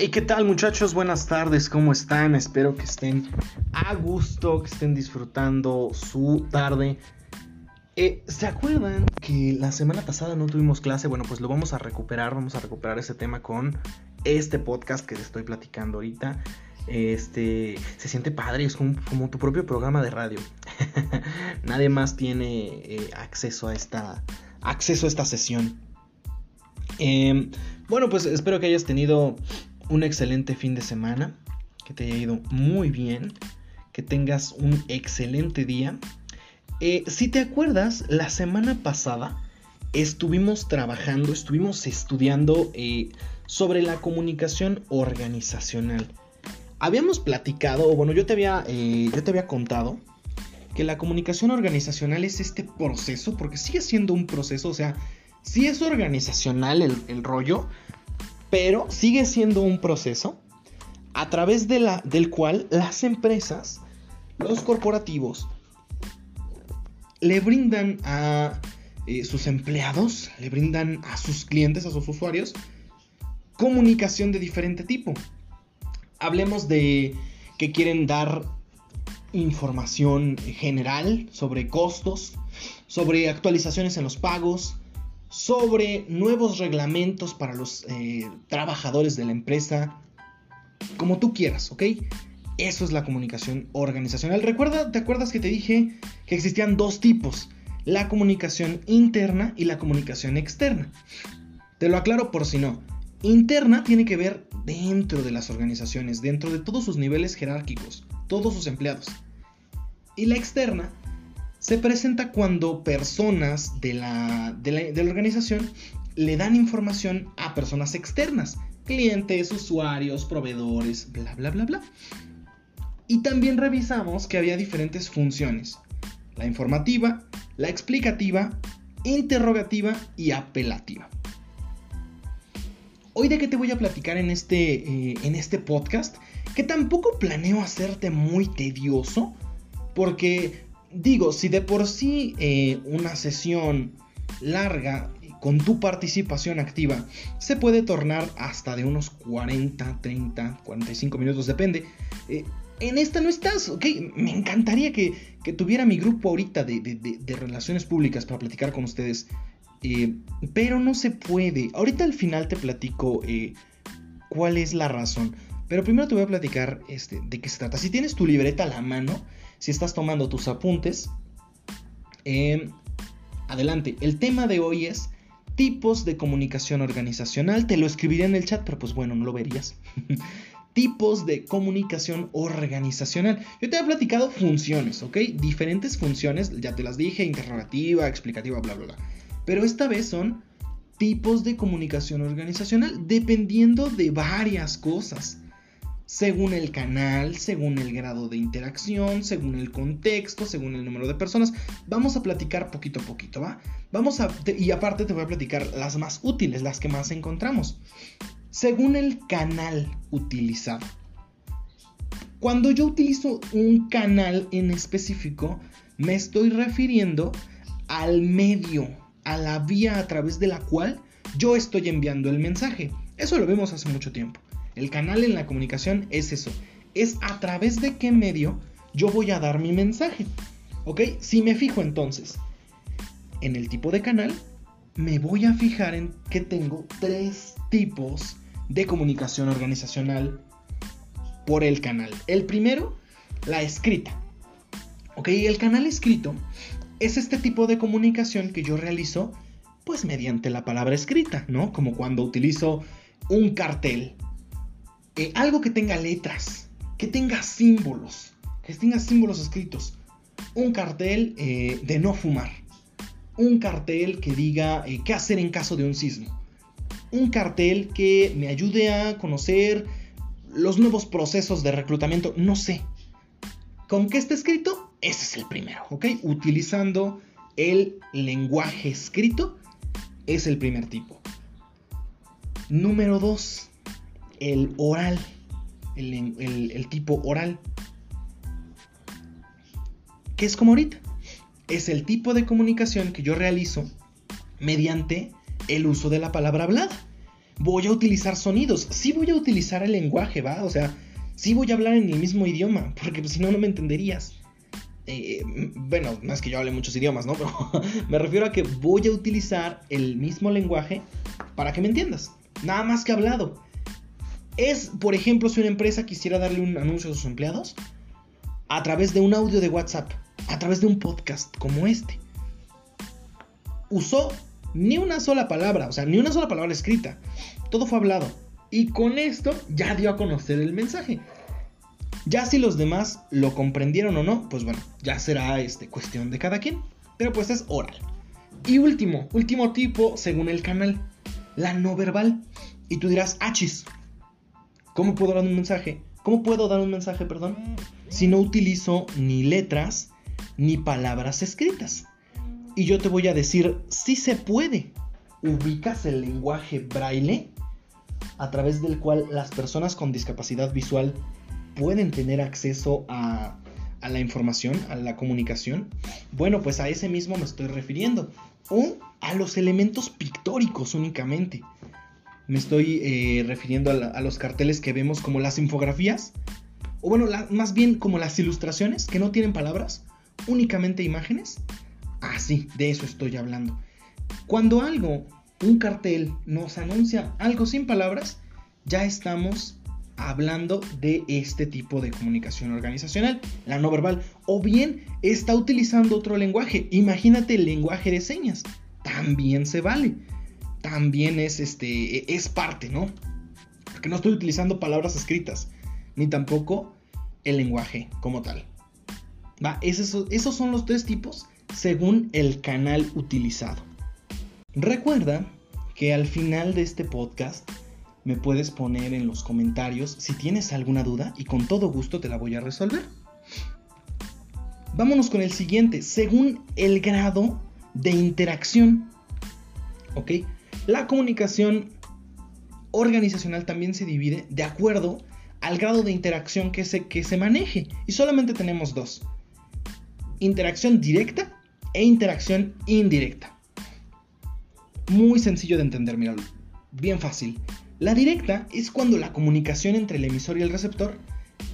Hey, ¿qué tal muchachos? Buenas tardes, ¿cómo están? Espero que estén a gusto, que estén disfrutando su tarde. Eh, ¿Se acuerdan que la semana pasada no tuvimos clase? Bueno, pues lo vamos a recuperar, vamos a recuperar ese tema con este podcast que les estoy platicando ahorita. Este, se siente padre, es como, tu propio programa de radio. Nadie más tiene eh, acceso a esta, acceso a esta sesión. Em, bueno, pues espero que hayas tenido un excelente fin de semana, que te haya ido muy bien, que tengas un excelente día. Eh, si te acuerdas, la semana pasada estuvimos trabajando, estuvimos estudiando eh, sobre la comunicación organizacional. Habíamos platicado, bueno, yo te había, eh, yo te había contado que la comunicación organizacional es este proceso, porque sigue siendo un proceso, o sea, si es organizacional el rollo, pero sigue siendo un proceso a través de la, del cual las empresas, los corporativos, le brindan a eh, sus empleados, le brindan a sus clientes, a sus usuarios, comunicación de diferente tipo. Hablemos de que quieren dar información general sobre costos, sobre actualizaciones en los pagos, sobre nuevos reglamentos para los eh, trabajadores de la empresa, como tú quieras, ¿ok? Eso es la comunicación organizacional. Recuerda, ¿te acuerdas que te dije que existían dos tipos? La comunicación interna y la comunicación externa. Te lo aclaro por si no. Interna tiene que ver dentro de las organizaciones, dentro de todos sus niveles jerárquicos, todos sus empleados. Y la externa se presenta cuando personas de la, de la, organización le dan información a personas externas, clientes, usuarios, proveedores, bla, bla, bla, bla. Y también revisamos que había diferentes funciones. La informativa, la explicativa, interrogativa y apelativa. Hoy de qué te voy a platicar en este, eh, en este podcast, que tampoco planeo hacerte muy tedioso, porque digo, si de por sí eh, una sesión larga con tu participación activa se puede tornar hasta de unos 40, 30, 45 minutos, depende. Eh, en esta no estás, ¿ok? Me encantaría que, tuviera mi grupo ahorita de, relaciones públicas para platicar con ustedes. Eh, pero no se puede. Ahorita al final te platico cuál es la razón. Pero primero te voy a platicar este, de qué se trata. Si tienes tu libreta a la mano, si estás tomando tus apuntes, em, adelante. El tema de hoy es tipos de comunicación organizacional. Te lo escribiré en el chat, pero pues bueno, no lo verías. tipos de comunicación organizacional. Yo te he platicado funciones, ¿ok? Diferentes funciones, ya te las dije, interrogativa, explicativa, bla, bla, bla. Pero esta vez son tipos de comunicación organizacional, dependiendo de varias cosas según el canal, según el grado de interacción, según el contexto, según el número de personas. Vamos a platicar poquito a poquito, ¿va? Vamos a, y aparte te voy a platicar las más útiles, las que más encontramos. Según el canal utilizado. Cuando yo utilizo un canal en específico, me estoy refiriendo al medio, a la vía a través de la cual yo estoy enviando el mensaje. Eso lo vemos hace mucho tiempo. El canal en la comunicación es eso. Es a través de qué medio yo voy a dar mi mensaje. ¿Ok? Si me fijo entonces en el tipo de canal, me voy a fijar en que tengo tres tipos de comunicación organizacional por el canal. El primero, la escrita. ¿Ok? El canal escrito es este tipo de comunicación que yo realizo pues mediante la palabra escrita, ¿no? Como cuando utilizo un cartel eh, algo que tenga letras, que tenga símbolos, que tenga símbolos escritos. Un cartel eh, de no fumar. Un cartel que diga eh, qué hacer en caso de un sismo. Un cartel que me ayude a conocer los nuevos procesos de reclutamiento. No sé. ¿Con qué está escrito? Ese es el primero, ¿ok? Utilizando el lenguaje escrito es el primer tipo. Número 2 el oral, el, tipo oral, que es como ahorita. Es el tipo de comunicación que yo realizo mediante el uso de la palabra hablada. voy a utilizar sonidos, sí voy a utilizar el lenguaje, ¿va? O sea, sí voy a hablar en el mismo idioma, porque si no, no me entenderías. Eh, bueno, no es que yo hable muchos idiomas, ¿no? Pero me refiero a que voy a utilizar el mismo lenguaje para que me entiendas. Nada más que hablado. Es, por ejemplo, si una empresa quisiera darle un anuncio a sus empleados a través de un audio de WhatsApp, a través de un podcast como este. Usó ni una sola palabra, o sea, ni una sola palabra escrita. Todo fue hablado. Y con esto ya dio a conocer el mensaje. Ya si los demás lo comprendieron o no, pues bueno, ya será este, cuestión de cada quien. Pero pues es oral. Y último, último tipo según el canal, la no verbal. Y tú dirás, achis, ¿cómo puedo dar un mensaje? ¿Cómo puedo dar un mensaje, perdón? Si no utilizo ni letras ni palabras escritas. Y yo te voy a decir, sí se puede. Ubicas el lenguaje braille a través del cual las personas con discapacidad visual pueden tener acceso a, la información, a la comunicación. Bueno, pues a ese mismo me estoy refiriendo. O a los elementos pictóricos únicamente. Me estoy eh, refiriendo a, los carteles que vemos como las infografías. O bueno, más bien como las ilustraciones que no tienen palabras, únicamente imágenes. Así, de eso estoy hablando. Cuando algo, un cartel, nos anuncia algo sin palabras, ya estamos hablando de este tipo de comunicación organizacional, la no verbal, o bien está utilizando otro lenguaje. Imagínate el lenguaje de señas, también se vale. También es este es parte, ¿no? Porque no estoy utilizando palabras escritas, ni tampoco el lenguaje como tal. Va, esos, esos son los tres tipos según el canal utilizado. Recuerda que al final de este podcast me puedes poner en los comentarios si tienes alguna duda y con todo gusto te la voy a resolver. Vámonos con el siguiente, según el grado de interacción. ¿Ok? La comunicación organizacional también se divide de acuerdo al grado de interacción que se, que se maneje. Y solamente tenemos dos. Interacción directa e interacción indirecta. Muy sencillo de entender, míralo. Bien fácil. La directa es cuando la comunicación entre el emisor y el receptor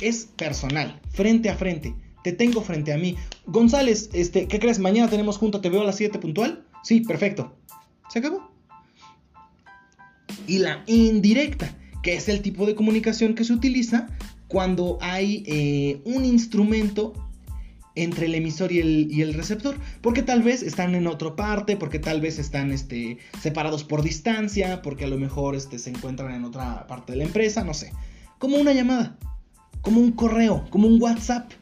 es personal, frente a frente. Te tengo frente a mí. González, este, ¿qué crees? Mañana tenemos junto, te veo a las 7 puntual. Sí, perfecto. Se acabó. Y la indirecta, que es el tipo de comunicación que se utiliza cuando hay eh, un instrumento entre el emisor y el, receptor. Porque tal vez están en otra parte, porque tal vez están este, separados por distancia, porque a lo mejor este, se encuentran en otra parte de la empresa, no sé. Como una llamada, como un correo, como un WhatsApp.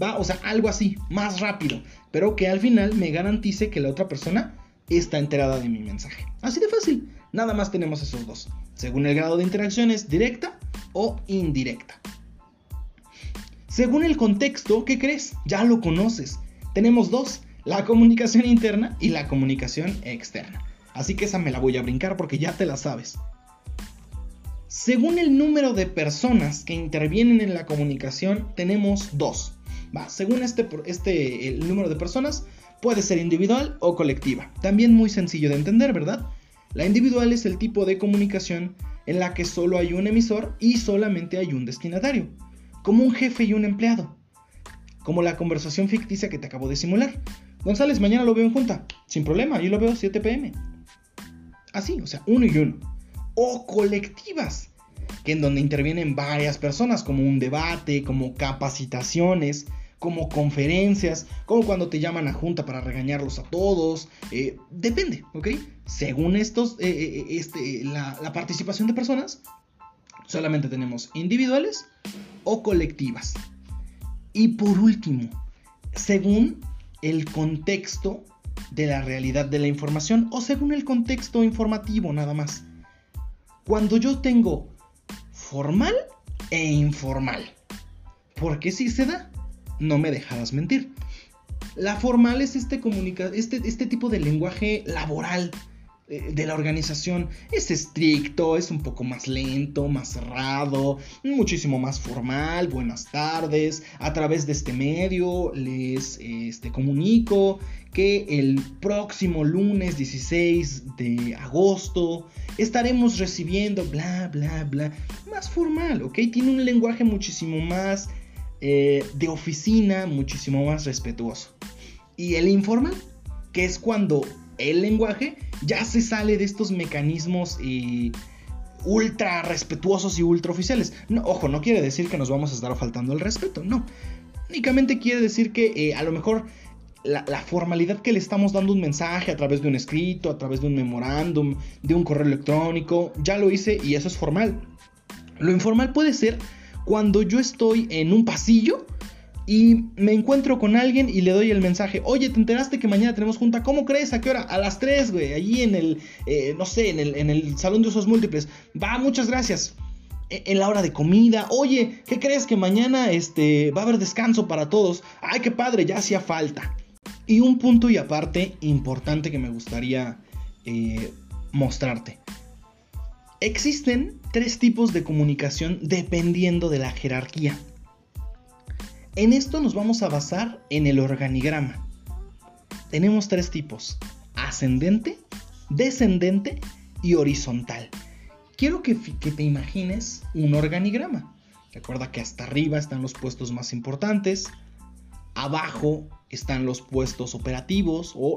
¿Va? O sea, algo así, más rápido. Pero que al final me garantice que la otra persona está enterada de mi mensaje. Así de fácil. Nada más tenemos esos dos. Según el grado de interacción es directa o indirecta. Según el contexto, ¿qué crees? Ya lo conoces. Tenemos dos, la comunicación interna y la comunicación externa. Así que esa me la voy a brincar porque ya te la sabes. Según el número de personas que intervienen en la comunicación, tenemos dos. Va, según este, este el número de personas, puede ser individual o colectiva. También muy sencillo de entender, ¿verdad? La individual es el tipo de comunicación en la que solo hay un emisor y solamente hay un destinatario como un jefe y un empleado. Como la conversación ficticia que te acabo de simular. González, mañana lo veo en junta. Sin problema, yo lo veo 7 pm. Así, o sea, uno y uno. O colectivas, que en donde intervienen varias personas, como un debate, como capacitaciones, como conferencias, como cuando te llaman a junta para regañarlos a todos. Eh, depende, ¿ok? Según estos, eh, eh, este, la participación de personas, solamente tenemos individuales o colectivas. Y por último, según el contexto de la realidad de la información o según el contexto informativo nada más. Cuando yo tengo formal e informal. Porque si se da, no me dejarás mentir. La formal es este, comunica este, este tipo de lenguaje laboral, eh, de la organización es estricto, es un poco más lento, más cerrado, muchísimo más formal. Buenas tardes. A través de este medio les este, comunico que el próximo lunes 16 de agosto estaremos recibiendo bla, bla, bla. Más formal, ¿ok? Tiene un lenguaje muchísimo más eh, de oficina, muchísimo más respetuoso. Y el informal, que es cuando el lenguaje ya se sale de estos mecanismos y ultra respetuosos y ultra oficiales. Ojo, no quiere decir que nos vamos a estar faltando el respeto, no. Únicamente quiere decir que eh, a lo mejor la, formalidad que le estamos dando un mensaje a través de un escrito, a través de un memorándum, de un correo electrónico, ya lo hice y eso es formal. Lo informal puede ser cuando yo estoy en un pasillo y me encuentro con alguien y le doy el mensaje, oye, ¿te enteraste que mañana tenemos junta? ¿Cómo crees? ¿A qué hora? A las 3, güey, allí en el, eh, no sé, en el, en el salón de usos múltiples. Va, muchas gracias. E, en la hora de comida, oye, ¿qué crees que mañana este, va a haber descanso para todos? Ay, qué padre, ya hacía falta. Y un punto y aparte importante que me gustaría eh, mostrarte. Existen tres tipos de comunicación dependiendo de la jerarquía. En esto nos vamos a basar en el organigrama. Tenemos tres tipos, ascendente, descendente y horizontal. Quiero que, te imagines un organigrama. Recuerda que hasta arriba están los puestos más importantes, abajo están los puestos operativos o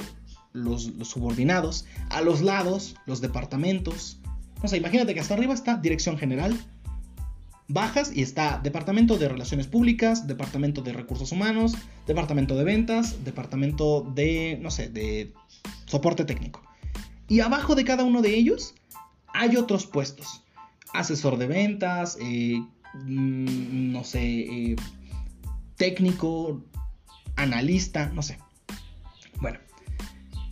los, subordinados, a los lados los departamentos. O sea, imagínate que hasta arriba está dirección general, bajas y está Departamento de Relaciones Públicas, Departamento de Recursos Humanos, Departamento de Ventas, Departamento de, no sé, de soporte técnico. Y abajo de cada uno de ellos hay otros puestos. Asesor de ventas, eh, mm, no sé, eh, técnico, analista, no sé. Bueno,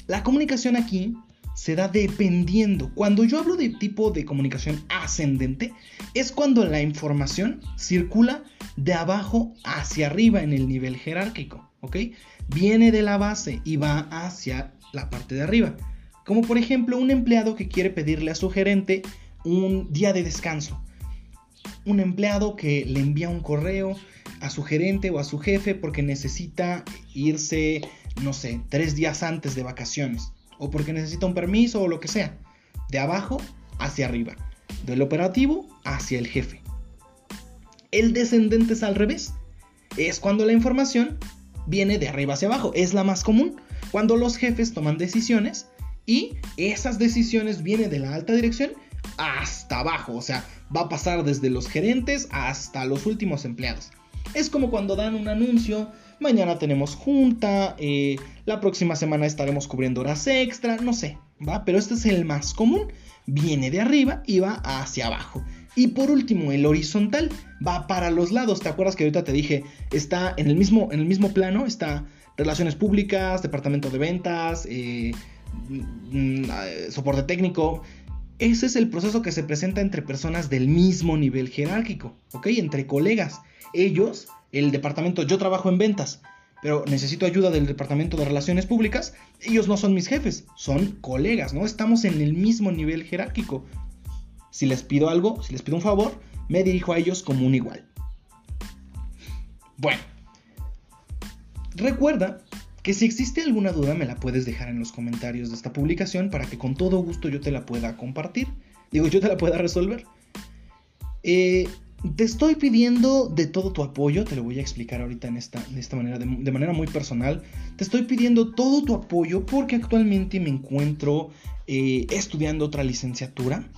la comunicación aquí se da dependiendo. Cuando yo hablo de tipo de comunicación ascendente, es cuando la información circula de abajo hacia arriba en el nivel jerárquico, ¿ok? Viene de la base y va hacia la parte de arriba. Como por ejemplo un empleado que quiere pedirle a su gerente un día de descanso. Un empleado que le envía un correo a su gerente o a su jefe porque necesita irse, no sé, tres días antes de vacaciones o porque necesita un permiso o lo que sea. De abajo hacia arriba. Del operativo hacia el jefe. El descendente es al revés. Es cuando la información viene de arriba hacia abajo. Es la más común. Cuando los jefes toman decisiones y esas decisiones vienen de la alta dirección hasta abajo. O sea, va a pasar desde los gerentes hasta los últimos empleados. Es como cuando dan un anuncio mañana tenemos junta, eh, la próxima semana estaremos cubriendo horas extra, no sé, ¿va? Pero este es el más común, viene de arriba y va hacia abajo. Y por último, el horizontal va para los lados. ¿Te acuerdas que ahorita te dije? Está en el mismo, en el mismo plano, está relaciones públicas, departamento de ventas, eh, mm, mm, soporte técnico. Ese es el proceso que se presenta entre personas del mismo nivel jerárquico, ¿ok? Entre colegas. Ellos el departamento, yo trabajo en ventas, pero necesito ayuda del departamento de relaciones públicas, ellos no son mis jefes, son colegas, ¿no? Estamos en el mismo nivel jerárquico. Si les pido algo, si les pido un favor, me dirijo a ellos como un igual. Bueno, recuerda que si existe alguna duda me la puedes dejar en los comentarios de esta publicación para que con todo gusto yo te la pueda compartir. Digo, yo te la pueda resolver. Eh, te estoy pidiendo de todo tu apoyo, te lo voy a explicar ahorita en esta, esta manera, de, manera muy personal. Te estoy pidiendo todo tu apoyo porque actualmente me encuentro eh, estudiando otra licenciatura.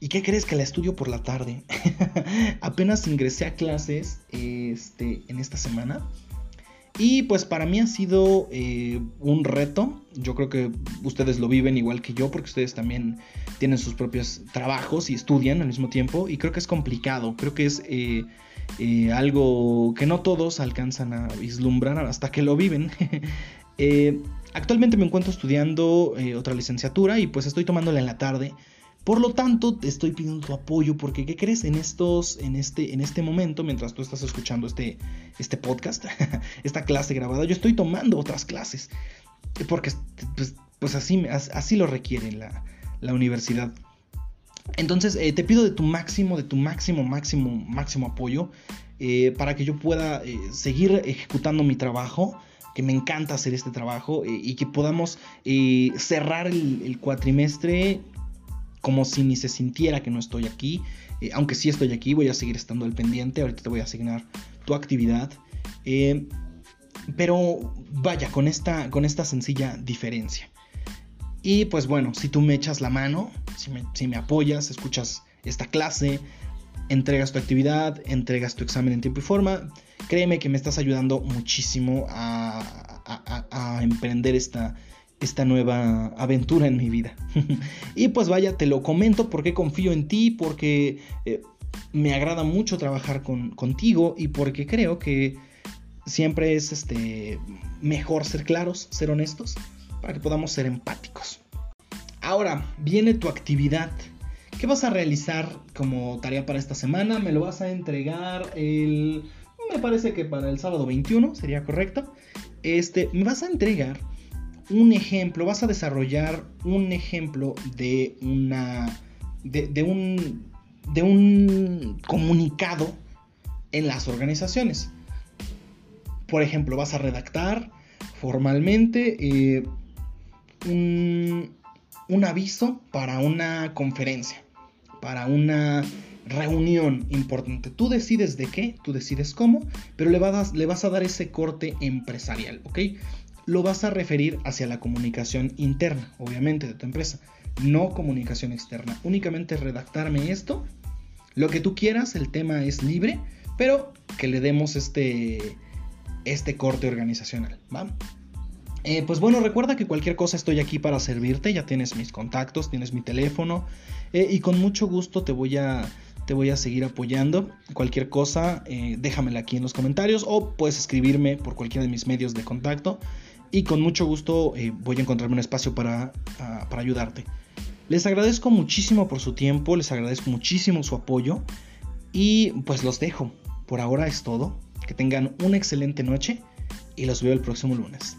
¿Y qué crees que la estudio por la tarde? Apenas ingresé a clases este, en esta semana. Y pues para mí ha sido eh, un reto. Yo creo que ustedes lo viven igual que yo porque ustedes también tienen sus propios trabajos y estudian al mismo tiempo. Y creo que es complicado. Creo que es eh, eh, algo que no todos alcanzan a vislumbrar hasta que lo viven. actualmente me encuentro estudiando otra licenciatura y pues estoy tomándola en la tarde. Por lo tanto, te estoy pidiendo tu apoyo porque ¿qué crees? En estos en este en este momento mientras tú estás escuchando este este podcast, esta clase grabada, yo estoy tomando otras clases porque pues, pues así así lo requiere la la universidad. Entonces eh, te pido de tu máximo, de tu máximo, máximo, máximo apoyo eh, para que yo pueda eh, seguir ejecutando mi trabajo, que me encanta hacer este trabajo y que podamos cerrar el, cuatrimestre como si ni se sintiera que no estoy aquí. aunque sí estoy aquí, voy a seguir estando al pendiente. Ahorita te voy a asignar tu actividad. pero vaya, con esta, con esta sencilla diferencia. Y pues bueno, si tú me echas la mano, si me, apoyas, escuchas esta clase, entregas tu actividad, entregas tu examen en tiempo y forma, créeme que me estás ayudando muchísimo a, emprender esta, esta nueva aventura en mi vida. y pues vaya, te lo comento porque confío en ti, porque eh, me agrada mucho trabajar con, contigo y porque creo que siempre es este, mejor ser claros, ser honestos para que podamos ser empáticos. Ahora, viene tu actividad. ¿Qué vas a realizar como tarea para esta semana? Me lo vas a entregar el... Me parece que para el sábado 21 sería correcto. Este, me vas a entregar un ejemplo, vas a desarrollar un ejemplo de una... de, un... de un comunicado en las organizaciones. Por ejemplo, vas a redactar formalmente eh, un, aviso para una conferencia, para una reunión importante. Tú decides de qué, tú decides cómo, pero le vas, le vas a dar ese corte empresarial, ¿ok? Lo vas a referir hacia la comunicación interna, obviamente, de tu empresa, no comunicación externa. Únicamente redactarme esto, lo que tú quieras, el tema es libre, pero que le demos este, este corte organizacional, ¿va? Eh, pues bueno, recuerda que cualquier cosa estoy aquí para servirte, ya tienes mis contactos, tienes mi teléfono eh, y con mucho gusto te voy a, te voy a seguir apoyando. Cualquier cosa, eh, déjamela aquí en los comentarios o puedes escribirme por cualquiera de mis medios de contacto y con mucho gusto voy a encontrarme un espacio para, ah, para ayudarte. Les agradezco muchísimo por su tiempo, les agradezco muchísimo su apoyo y pues los dejo. Por ahora es todo. Que tengan una excelente noche y los veo el próximo lunes.